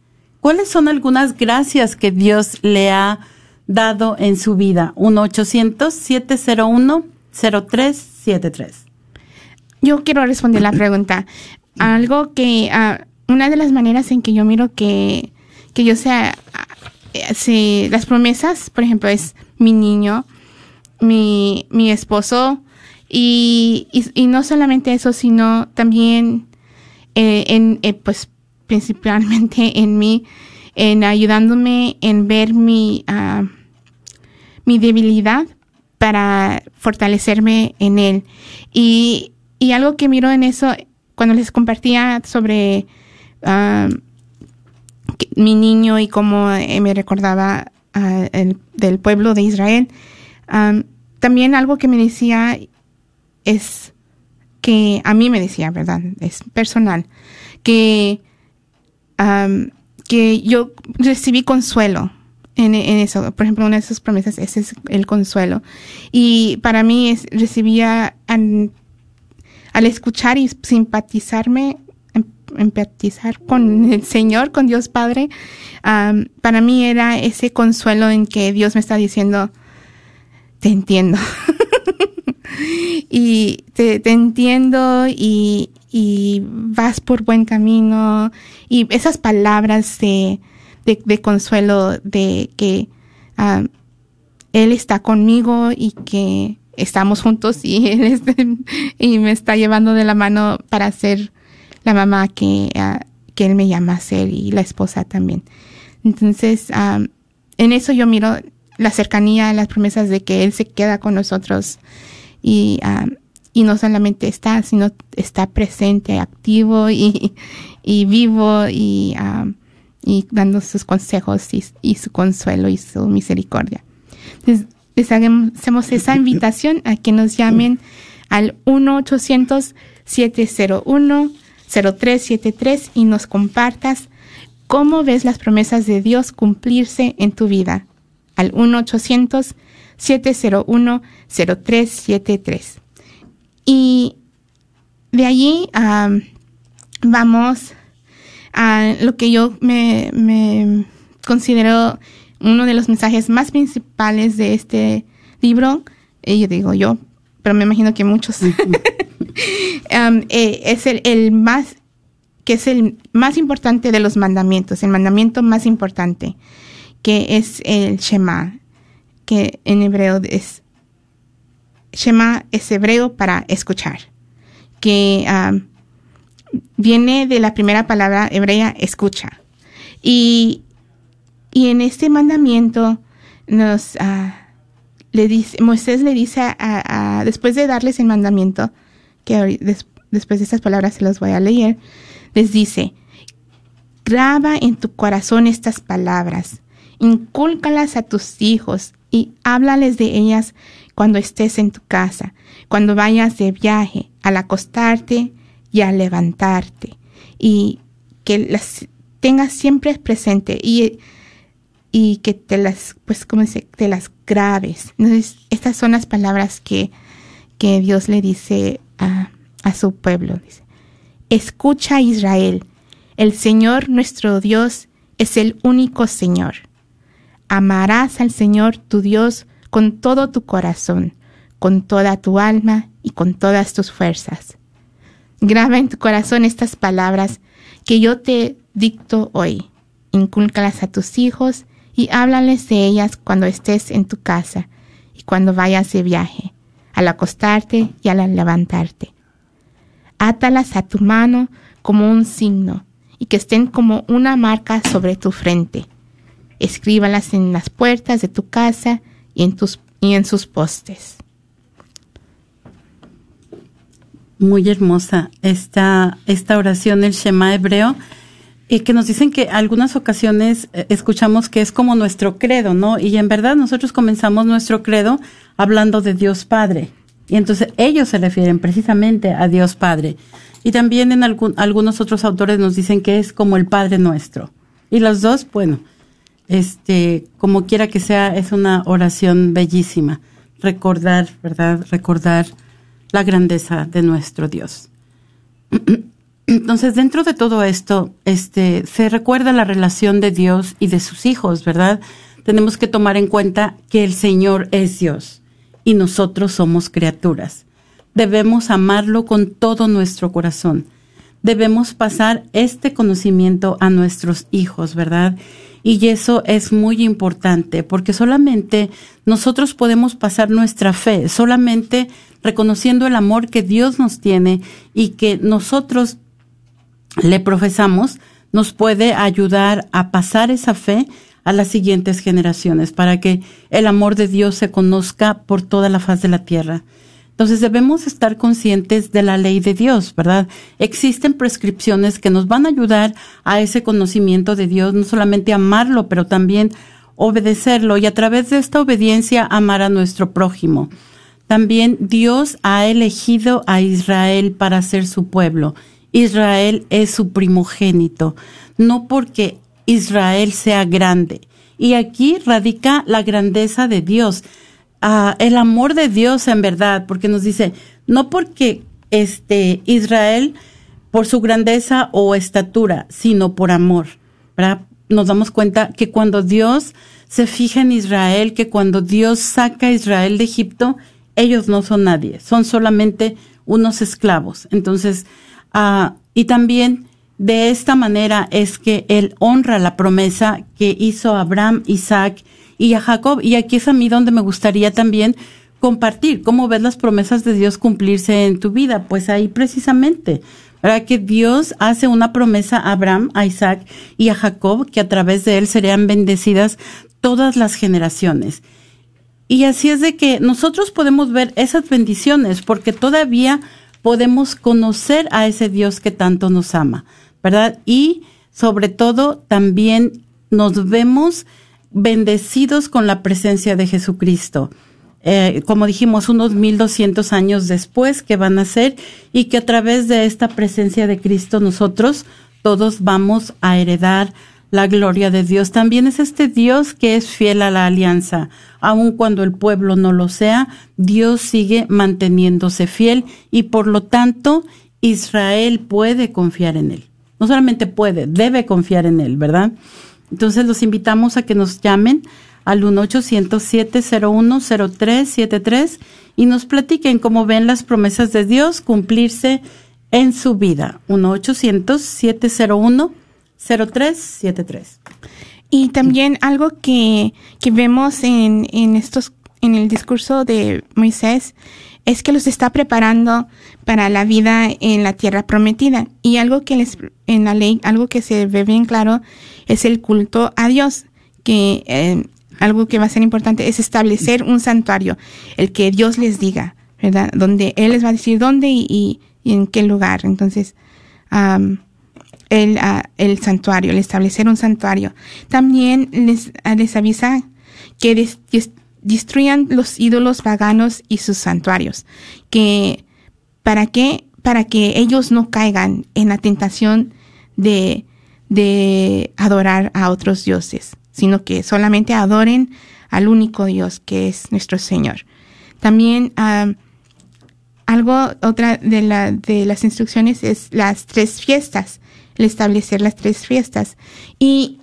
¿Cuáles son algunas gracias que Dios le ha dado en su vida? 1-800-701-0373. Yo quiero responder la pregunta. Algo que, uh, una de las maneras en que yo miro que, que yo sea, uh, si las promesas, por ejemplo, es mi niño, mi, mi esposo, y, y, no solamente eso, sino también eh, en, eh, pues principalmente en mí, en ayudándome en ver mi, uh, mi debilidad para fortalecerme en él. Y, y, algo que miro en eso, cuando les compartía sobre uh, mi niño y cómo eh, me recordaba uh, el, del pueblo de Israel, también algo que me decía es que a mí me decía, ¿verdad? Es personal, que, que yo recibí consuelo en, eso. Por ejemplo, una de sus promesas, ese es el consuelo. Y para mí es, recibía al, escuchar y simpatizarme, empatizar con el Señor, con Dios Padre, para mí era ese consuelo en que Dios me está diciendo, te entiendo. y te, entiendo y, vas por buen camino y esas palabras de, consuelo de que Él está conmigo y que estamos juntos y Él y me está llevando de la mano para ser la mamá que, ah, que Él me llama a ser y la esposa también. Entonces, en eso yo miro la cercanía, las promesas de que Él se queda con nosotros y, um, y no solamente está, sino está presente, activo y, y vivo y, um, y dando sus consejos y, su consuelo y su misericordia. Entonces, les hacemos esa invitación a que nos llamen al 1-800-701-0373 y nos compartas cómo ves las promesas de Dios cumplirse en tu vida. Al 1-800-701-0373. Y de allí am, vamos a lo que yo me considero uno de los mensajes más principales de este libro, y yo digo yo, pero me imagino que muchos, Um, eh, es el, el más, que es el más importante de los mandamientos, el mandamiento más importante, que es el Shema, que en hebreo es, Shema es hebreo para escuchar, que um, viene de la primera palabra hebrea, escucha. Y, y en este mandamiento nos ah, le dice, Moisés le dice a, después de darles el mandamiento, que después de estas palabras se los voy a leer, les dice, graba en tu corazón estas palabras, incúlcalas a tus hijos y háblales de ellas cuando estés en tu casa, cuando vayas de viaje, al acostarte y al levantarte, y que las tengas siempre presente y, y que te las, pues, como dice, te las grabes. Entonces, estas son las palabras que, que Dios le dice a, a su pueblo. Dice, Escucha Israel, el Señor nuestro Dios es el único Señor. Amarás al Señor tu Dios con todo tu corazón, con toda tu alma y con todas tus fuerzas. Graba en tu corazón estas palabras que yo te dicto hoy. Incúlcalas a tus hijos y háblales de ellas cuando estés en tu casa y cuando vayas de viaje, al acostarte y al levantarte. Átalas a tu mano como un signo y que estén como una marca sobre tu frente. Escríbalas en las puertas de tu casa y en, sus postes. Muy hermosa esta, esta oración, el Shema hebreo, y que nos dicen que algunas ocasiones eh, escuchamos que es como nuestro credo, ¿no? Y en verdad nosotros comenzamos nuestro credo hablando de Dios Padre. Y entonces ellos se refieren precisamente a Dios Padre. Y también en algún- algunos otros autores nos dicen que es como el Padre nuestro. Y los dos, bueno, este, como quiera que sea, es una oración bellísima. Recordar, ¿verdad? Recordar la grandeza de nuestro Dios. Entonces, dentro de todo esto, este, se recuerda la relación de Dios y de sus hijos, ¿verdad? Tenemos que tomar en cuenta que el Señor es Dios y nosotros somos criaturas. Debemos amarlo con todo nuestro corazón. Debemos pasar este conocimiento a nuestros hijos, ¿verdad? Y eso es muy importante porque solamente nosotros podemos pasar nuestra fe, solamente reconociendo el amor que Dios nos tiene y que nosotros le profesamos, nos puede ayudar a pasar esa fe a las siguientes generaciones para que el amor de Dios se conozca por toda la faz de la tierra. Entonces debemos estar conscientes de la ley de Dios, ¿verdad? Existen prescripciones que nos van a ayudar a ese conocimiento de Dios, no solamente amarlo, pero también obedecerlo y a través de esta obediencia amar a nuestro prójimo. También Dios ha elegido a Israel para ser su pueblo. Israel es su primogénito, no porque Israel sea grande. Y aquí radica la grandeza de Dios, ah, el amor de Dios en verdad, porque nos dice, no porque este Israel por su grandeza o estatura, sino por amor. Nos damos cuenta que cuando Dios se fija en Israel, que cuando Dios saca a Israel de Egipto, ellos no son nadie, son solamente unos esclavos. Entonces, ah, y también de esta manera es que Él honra la promesa que hizo a Abraham, Isaac y a Jacob. Y aquí es a mí donde me gustaría también compartir cómo ves las promesas de Dios cumplirse en tu vida. Pues ahí precisamente, ¿verdad? Que Dios hace una promesa a Abraham, a Isaac y a Jacob, que a través de él serían bendecidas todas las generaciones. Y así es de que nosotros podemos ver esas bendiciones porque todavía podemos conocer a ese Dios que tanto nos ama, ¿verdad? Y sobre todo también nos vemos bendecidos con la presencia de Jesucristo. eh, como dijimos, unos 1200 años después que van a ser y que a través de esta presencia de Cristo nosotros todos vamos a heredar la gloria de Dios. También es este Dios que es fiel a la alianza. Aun cuando el pueblo no lo sea, Dios sigue manteniéndose fiel y por lo tanto Israel puede confiar en él. No solamente puede, debe confiar en él, ¿verdad? Entonces los invitamos a que nos llamen al 1-800-701-0373 y nos platiquen cómo ven las promesas de Dios cumplirse en su vida. 1-800-701-0373. Y también algo que, que vemos en, en estos, en el discurso de Moisés es que los está preparando para la vida en la tierra prometida. Y algo que les, en la ley, algo que se ve bien claro es el culto a Dios, que eh, algo que va a ser importante es establecer un santuario, el que Dios les diga, ¿verdad? Donde Él les va a decir dónde y, y en qué lugar. Entonces, um, el, uh, el santuario, el establecer un santuario. También les, uh, les avisa que des, des, destruyan los ídolos paganos y sus santuarios. Que, ¿para qué? Para que ellos no caigan en la tentación de, de adorar a otros dioses, sino que solamente adoren al único Dios que es nuestro Señor. También, algo, otra de, la, de las instrucciones es las tres fiestas, el establecer las tres fiestas. Y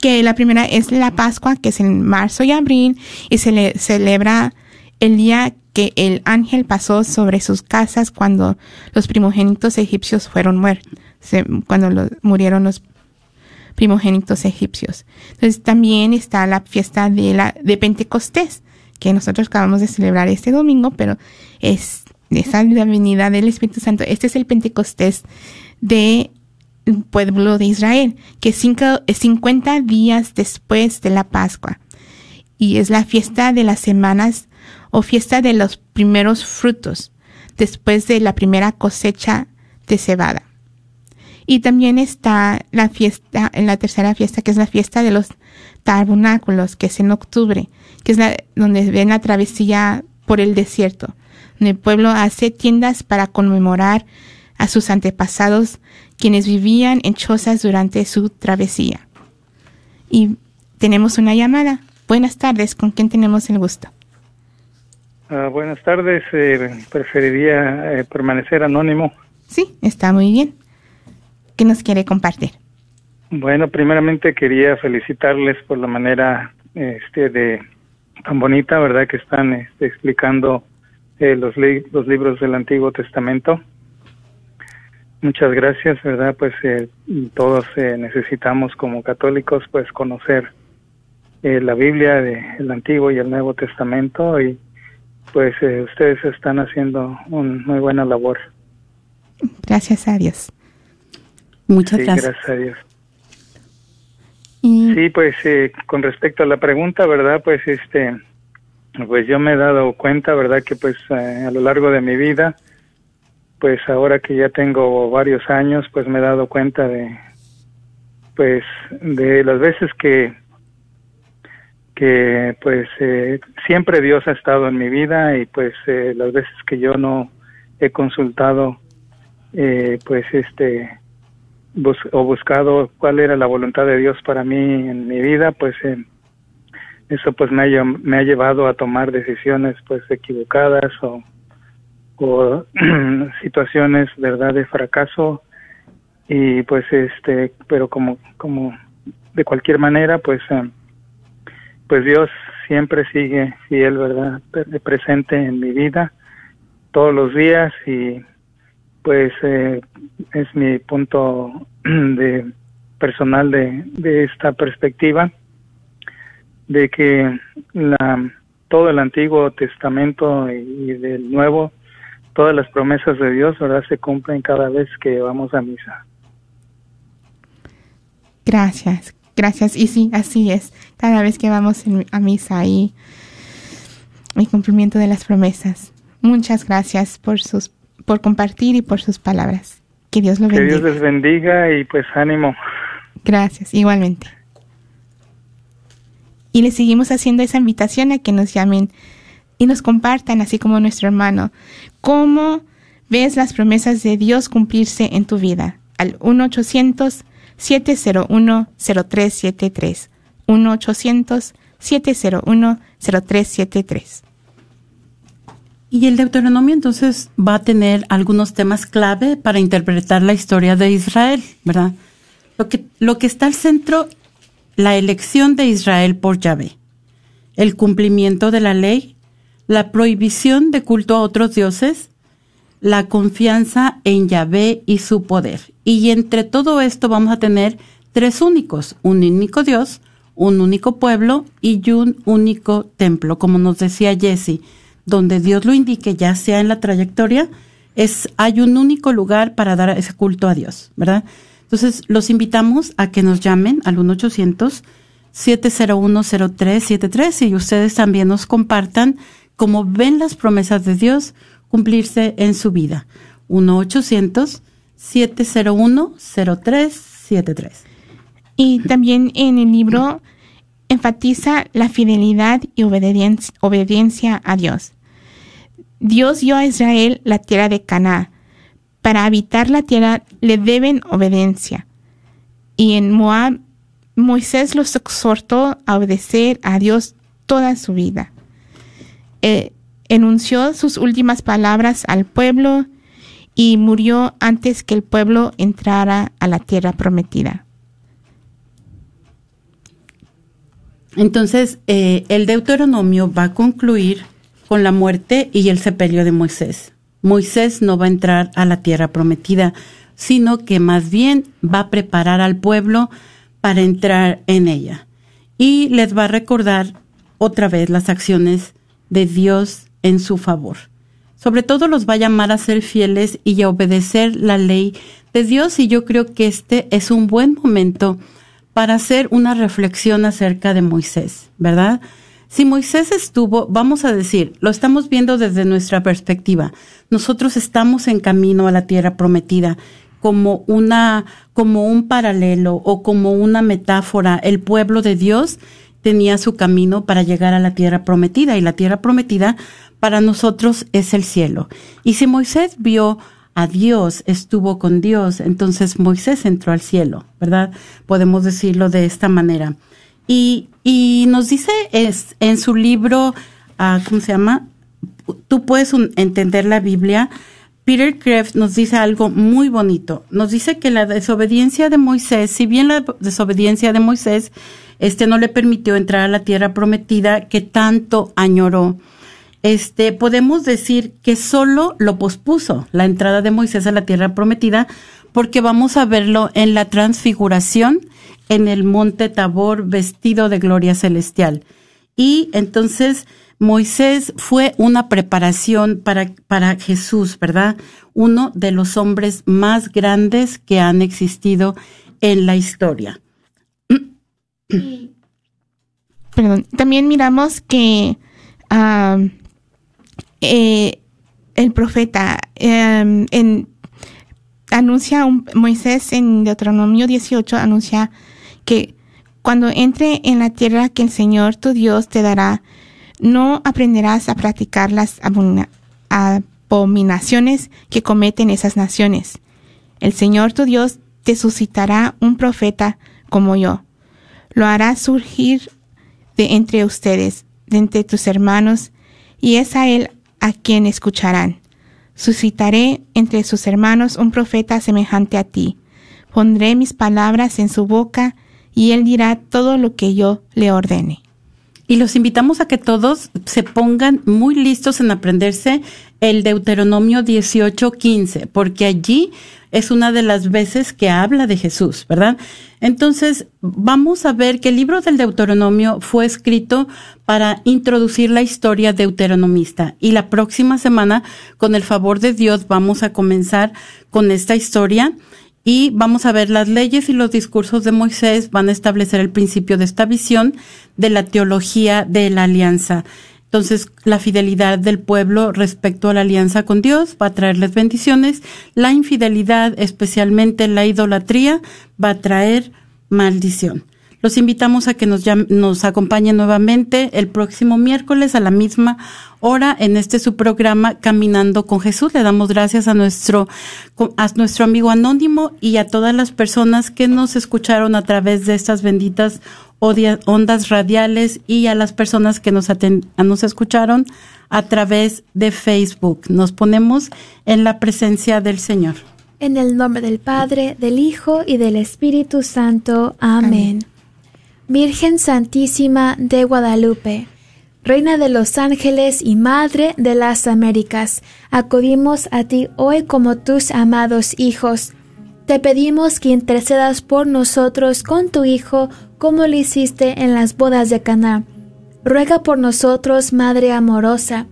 que la primera es la Pascua, que es en marzo y abril, y se le celebra el día que el ángel pasó sobre sus casas cuando los primogénitos egipcios fueron muertos, cuando lo, murieron los primogénitos egipcios. Entonces también está la fiesta de la de Pentecostés, que nosotros acabamos de celebrar este domingo, pero es esa la venida del Espíritu Santo. Este es el Pentecostés de pueblo de Israel, que cinco, 50 días después de la Pascua. Y es la fiesta de las semanas o fiesta de los primeros frutos, después de la primera cosecha de cebada. Y también está la fiesta, en la tercera fiesta, que es la fiesta de los tabernáculos, que es en octubre, que es donde ven la travesía por el desierto, donde el pueblo hace tiendas para conmemorar a sus antepasados quienes vivían en chozas durante su travesía. Y tenemos una llamada. Buenas tardes, ¿con quién tenemos el gusto? Uh, buenas tardes, eh, preferiría eh, permanecer anónimo. Sí, está muy bien. ¿Qué nos quiere compartir? Bueno, primeramente quería felicitarles por la manera este, de tan bonita, ¿verdad? Que están este, explicando eh, los, li los libros del Antiguo Testamento. Muchas gracias, ¿verdad? Pues eh, todos eh, necesitamos como católicos pues conocer eh, la Biblia del de Antiguo y el Nuevo Testamento y pues eh, ustedes están haciendo una muy buena labor. Gracias a Dios. Muchas sí, gracias. Gracias a Dios. Y... Sí, pues eh, con respecto a la pregunta, ¿verdad? Pues este, pues yo me he dado cuenta, ¿verdad? Que pues a lo largo de mi vida, pues ahora que ya tengo varios años, pues me he dado cuenta de, pues, de las veces que, que pues eh, siempre Dios ha estado en mi vida y pues eh, las veces que yo no he consultado, eh, pues este, bus o buscado cuál era la voluntad de Dios para mí en mi vida, pues eso pues me ha, me ha llevado a tomar decisiones pues equivocadas o o situaciones verdad de fracaso. Y pues este pero como como de cualquier manera pues eh, pues Dios siempre sigue fiel verdad presente en mi vida todos los días. Y pues eh, es mi punto de personal de, de esta perspectiva de que la todo el Antiguo Testamento y, y del Nuevo todas las promesas de Dios, ¿verdad? Se cumplen cada vez que vamos a misa. Gracias, gracias. Y sí, así es. Cada vez que vamos a misa y el cumplimiento de las promesas. Muchas gracias por sus por compartir y por sus palabras. Que Dios lo bendiga. Que Dios les bendiga y pues ánimo. Gracias, igualmente. Y le seguimos haciendo esa invitación a que nos llamen y nos compartan, así como nuestro hermano, cómo ves las promesas de Dios cumplirse en tu vida. Al 1-800-701-0373. 1-800-701-0373. Y el Deuteronomio entonces va a tener algunos temas clave para interpretar la historia de Israel, ¿verdad? Lo que, lo que está al centro, la elección de Israel por Yahvé, el cumplimiento de la ley, la prohibición de culto a otros dioses, la confianza en Yahvé y su poder. Y entre todo esto vamos a tener tres únicos, un único Dios, un único pueblo y un único templo, como nos decía Jesse donde Dios lo indique, ya sea en la trayectoria, es, hay un único lugar para dar ese culto a Dios, ¿verdad? Entonces, los invitamos a que nos llamen al 1-800-701-0373 y ustedes también nos compartan cómo ven las promesas de Dios cumplirse en su vida. 1-800-701-0373. Y también en el libro enfatiza la fidelidad y obediencia, obediencia a Dios. Dios dio a Israel la tierra de Canaán. Para habitar la tierra le deben obediencia. Y en Moab, Moisés los exhortó a obedecer a Dios toda su vida. Eh, enunció sus últimas palabras al pueblo y murió antes que el pueblo entrara a la tierra prometida. Entonces, eh, el Deuteronomio va a concluir con la muerte y el sepelio de Moisés. Moisés no va a entrar a la tierra prometida, sino que más bien va a preparar al pueblo para entrar en ella. Y les va a recordar otra vez las acciones de Dios en su favor. Sobre todo los va a llamar a ser fieles y a obedecer la ley de Dios y yo creo que este es un buen momento para hacer una reflexión acerca de Moisés, ¿verdad? Si Moisés estuvo, vamos a decir, lo estamos viendo desde nuestra perspectiva. Nosotros estamos en camino a la tierra prometida como una como un paralelo o como una metáfora. El pueblo de Dios tenía su camino para llegar a la tierra prometida y la tierra prometida para nosotros es el cielo. Y si Moisés vio a Dios, estuvo con Dios, entonces Moisés entró al cielo, ¿verdad? Podemos decirlo de esta manera. Y, y nos dice es, en su libro, uh, ¿cómo se llama? Tú puedes entender la Biblia. Peter Kreeft nos dice algo muy bonito. Nos dice que la desobediencia de Moisés, si bien la desobediencia de Moisés este no le permitió entrar a la tierra prometida que tanto añoró, este, podemos decir que solo lo pospuso la entrada de Moisés a la tierra prometida, porque vamos a verlo en la transfiguración en el monte Tabor vestido de gloria celestial. Y entonces Moisés fue una preparación para, para Jesús, ¿verdad? Uno de los hombres más grandes que han existido en la historia. Perdón, también miramos que ah, eh, el profeta em, en, anuncia, un, Moisés en Deuteronomio 18 anuncia que cuando entre en la tierra que el Señor tu Dios te dará, no aprenderás a practicar las abominaciones que cometen esas naciones. El Señor tu Dios te suscitará un profeta como yo. Lo hará surgir de entre ustedes, de entre tus hermanos, y es a él a quien escucharán. Suscitaré entre sus hermanos un profeta semejante a ti. Pondré mis palabras en su boca y él dirá todo lo que yo le ordene. Y los invitamos a que todos se pongan muy listos en aprenderse el Deuteronomio 18:15, porque allí es una de las veces que habla de Jesús, ¿verdad? Entonces, vamos a ver que el libro del Deuteronomio fue escrito para introducir la historia deuteronomista y la próxima semana, con el favor de Dios, vamos a comenzar con esta historia y vamos a ver las leyes y los discursos de Moisés van a establecer el principio de esta visión de la teología de la alianza. Entonces, la fidelidad del pueblo respecto a la alianza con Dios va a traerles bendiciones. La infidelidad, especialmente la idolatría, va a traer maldición. Los invitamos a que nos, nos acompañen nuevamente el próximo miércoles a la misma hora en este su programa Caminando con Jesús. Le damos gracias a nuestro, a nuestro amigo anónimo y a todas las personas que nos escucharon a través de estas benditas ondas radiales y a las personas que nos, aten- nos escucharon a través de Facebook. Nos ponemos en la presencia del Señor. En el nombre del Padre, del Hijo y del Espíritu Santo. Amén. Virgen Santísima de Guadalupe, Reina de los ángeles y Madre de las Américas, acudimos a ti hoy como tus amados hijos. Te pedimos que intercedas por nosotros con tu Hijo, como lo hiciste en las bodas de Caná. Ruega por nosotros, Madre amorosa,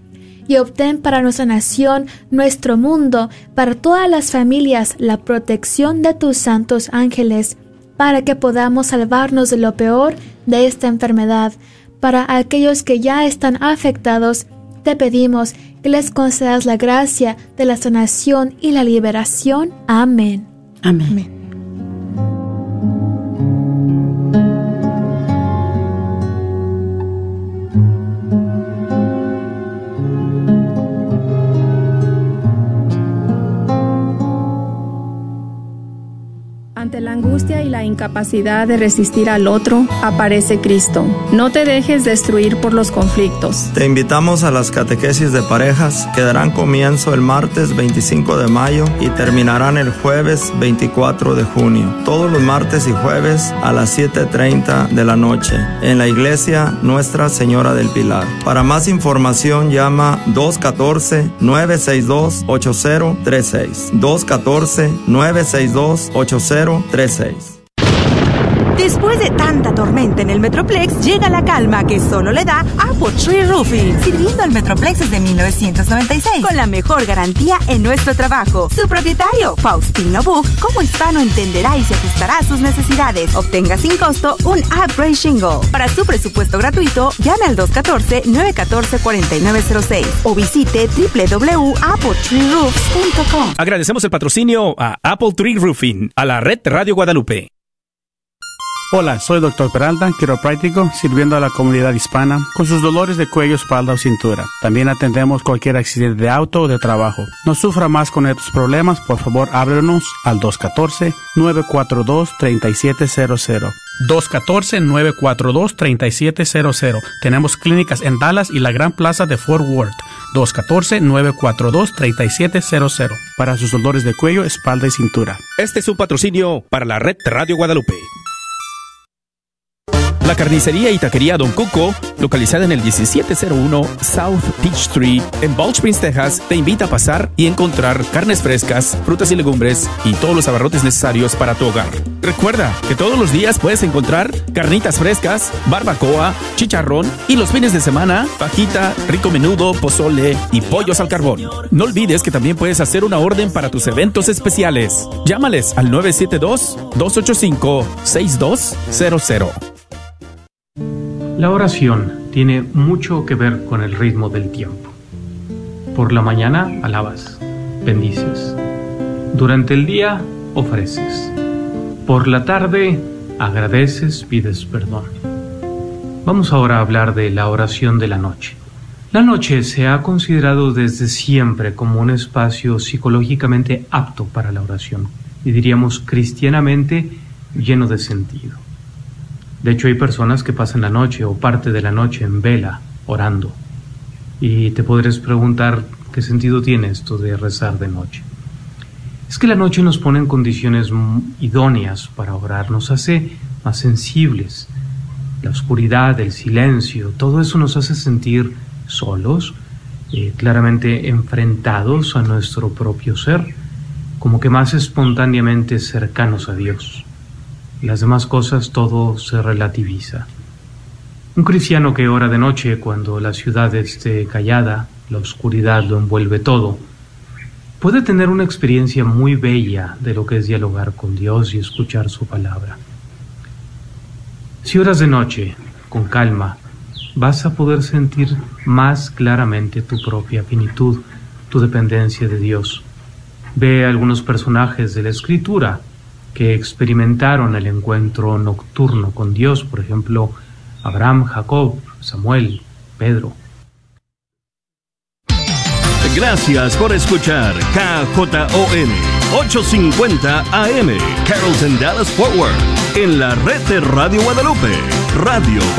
y obtén para nuestra nación, nuestro mundo, para todas las familias, la protección de tus santos ángeles, para que podamos salvarnos de lo peor de esta enfermedad. Para aquellos que ya están afectados, te pedimos que les concedas la gracia de la sanación y la liberación. Amén. Amén. Ante la angustia y la incapacidad de resistir al otro, aparece Cristo. No te dejes destruir por los conflictos. Te invitamos a las catequesis de parejas que darán comienzo el martes 25 de mayo y terminarán el jueves 24 de junio. Todos los martes y jueves a las 7.30 de la noche en la iglesia Nuestra Señora del Pilar. Para más información llama 214-962-8036. 214-962-8036. Moisés. Después de tanta tormenta en el Metroplex, llega la calma que solo le da Apple Tree Roofing, sirviendo al Metroplex desde 1996, con la mejor garantía en nuestro trabajo. Su propietario, Faustino Book, como hispano entenderá y se ajustará a sus necesidades. Obtenga sin costo un upgrade shingle. Para su presupuesto gratuito, llame al 214-914-4906 o visite www.appletreeroofs.com. Agradecemos el patrocinio a Apple Tree Roofing, a la red Radio Guadalupe. Hola, soy Dr. Peralta, quiropráctico, sirviendo a la comunidad hispana con sus dolores de cuello, espalda o cintura. También atendemos cualquier accidente de auto o de trabajo. No sufra más con estos problemas, por favor háblenos al 214-942-3700. 214-942-3700. Tenemos clínicas en Dallas y la Gran Plaza de Fort Worth. 214-942-3700. Para sus dolores de cuello, espalda y cintura. Este es un patrocinio para la red Radio Guadalupe. La carnicería y taquería Don Cuco, localizada en el 1701 South Peachtree en Balch Springs, Texas, te invita a pasar y encontrar carnes frescas, frutas y legumbres y todos los abarrotes necesarios para tu hogar. Recuerda que todos los días puedes encontrar carnitas frescas, barbacoa, chicharrón y los fines de semana, fajita, rico menudo, pozole y pollos al carbón. No olvides que también puedes hacer una orden para tus eventos especiales. Llámales al 972-285-6200. La oración tiene mucho que ver con el ritmo del tiempo. Por la mañana alabas, bendices. Durante el día ofreces. Por la tarde agradeces, pides perdón. Vamos ahora a hablar de la oración de la noche. La noche se ha considerado desde siempre como un espacio psicológicamente apto para la oración y diríamos cristianamente lleno de sentido. De hecho, hay personas que pasan la noche o parte de la noche en vela, orando. Y te podrías preguntar qué sentido tiene esto de rezar de noche. Es que la noche nos pone en condiciones idóneas para orar, nos hace más sensibles. La oscuridad, el silencio, todo eso nos hace sentir solos, eh, claramente enfrentados a nuestro propio ser, como que más espontáneamente cercanos a Dios las demás cosas todo se relativiza. Un cristiano que ora de noche cuando la ciudad esté callada, la oscuridad lo envuelve todo, puede tener una experiencia muy bella de lo que es dialogar con Dios y escuchar su palabra. Si oras de noche, con calma, vas a poder sentir más claramente tu propia finitud, tu dependencia de Dios. Ve algunos personajes de la escritura que experimentaron el encuentro nocturno con Dios, por ejemplo, Abraham, Jacob, Samuel, Pedro. Gracias por escuchar KJON 850 AM Carrollton Dallas Forward en la red de Radio Guadalupe, radio